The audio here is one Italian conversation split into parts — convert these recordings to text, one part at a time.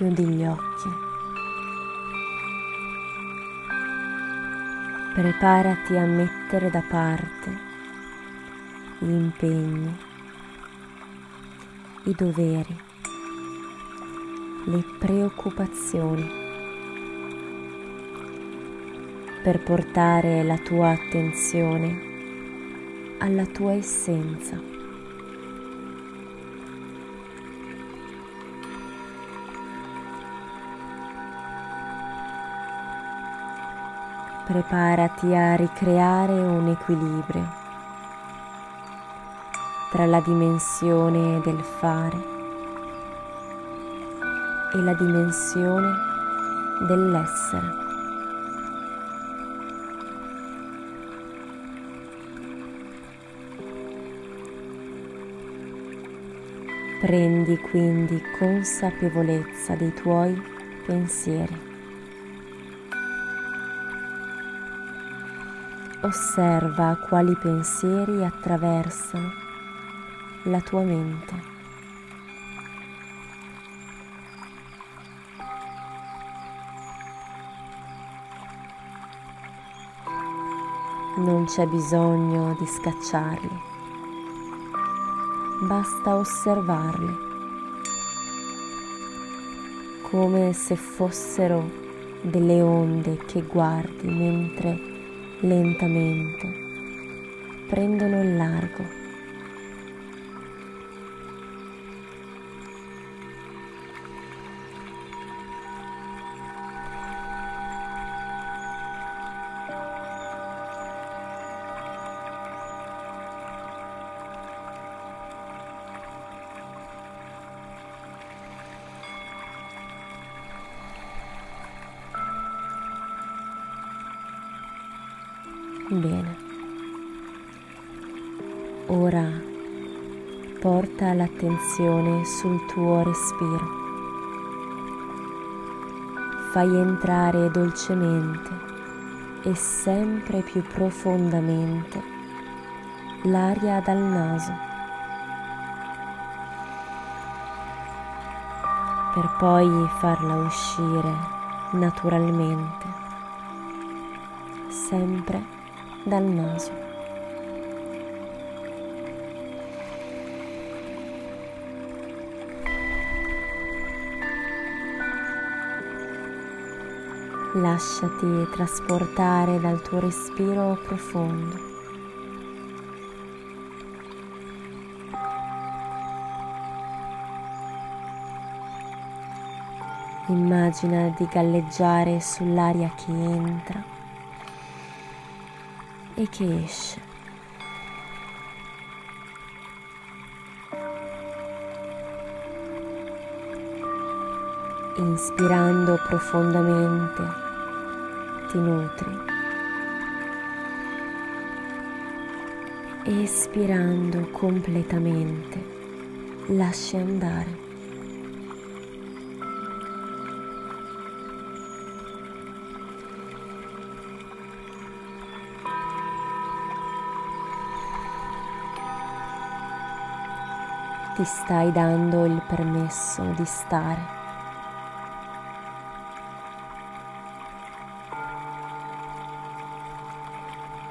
Chiudi gli occhi. Preparati a mettere da parte gli impegni, i doveri, le preoccupazioni per portare la tua attenzione alla tua essenza. Preparati a ricreare un equilibrio tra la dimensione del fare e la dimensione dell'essere. Prendi quindi consapevolezza dei tuoi pensieri. Osserva quali pensieri attraversano la tua mente. Non c'è bisogno di scacciarli, basta osservarli come se fossero delle onde che guardi mentre lentamente prendono il largo. Bene. Ora porta l'attenzione sul tuo respiro. Fai entrare dolcemente e sempre più profondamente l'aria dal naso. Per poi farla uscire naturalmente, sempre dal naso. Lasciati trasportare dal tuo respiro profondo. Immagina di galleggiare sull'aria che entra e che esce. Inspirando profondamente ti nutri. Espirando completamente lasci andare. Ti stai dando il permesso di stare.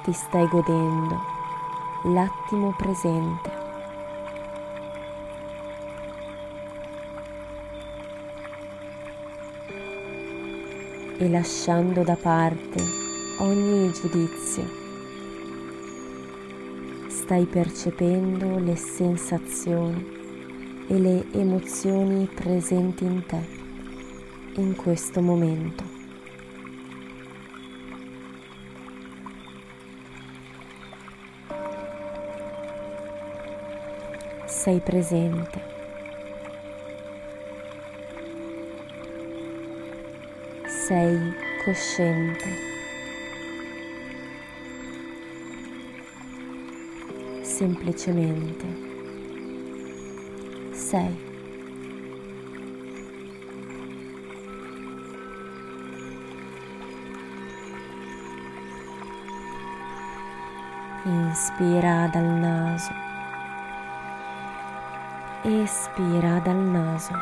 Ti stai godendo l'attimo presente. E lasciando da parte ogni giudizio stai percependo le sensazioni e le emozioni presenti in te in questo momento. Sei presente. Sei cosciente. Semplicemente sei. Inspira dal naso. Espira dal naso.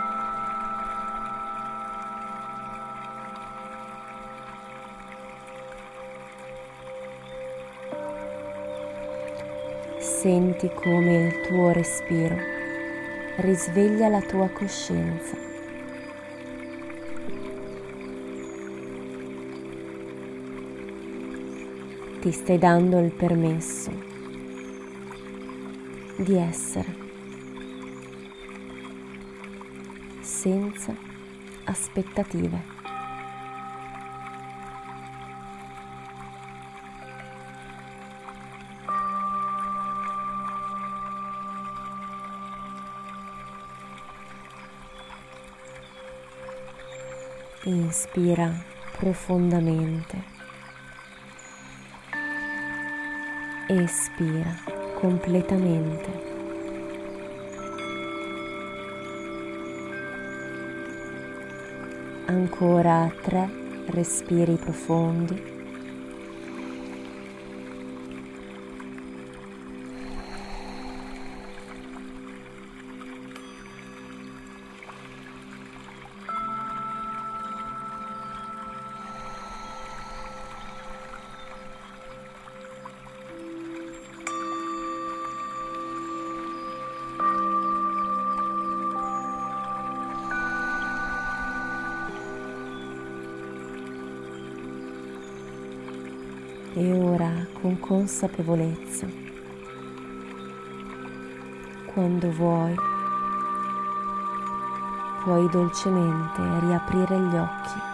Senti come il tuo respiro risveglia la tua coscienza. ti stai dando il permesso di essere senza aspettative. Inspira profondamente. espira completamente. Ancora tre respiri profondi. E ora con consapevolezza, quando vuoi, puoi dolcemente riaprire gli occhi.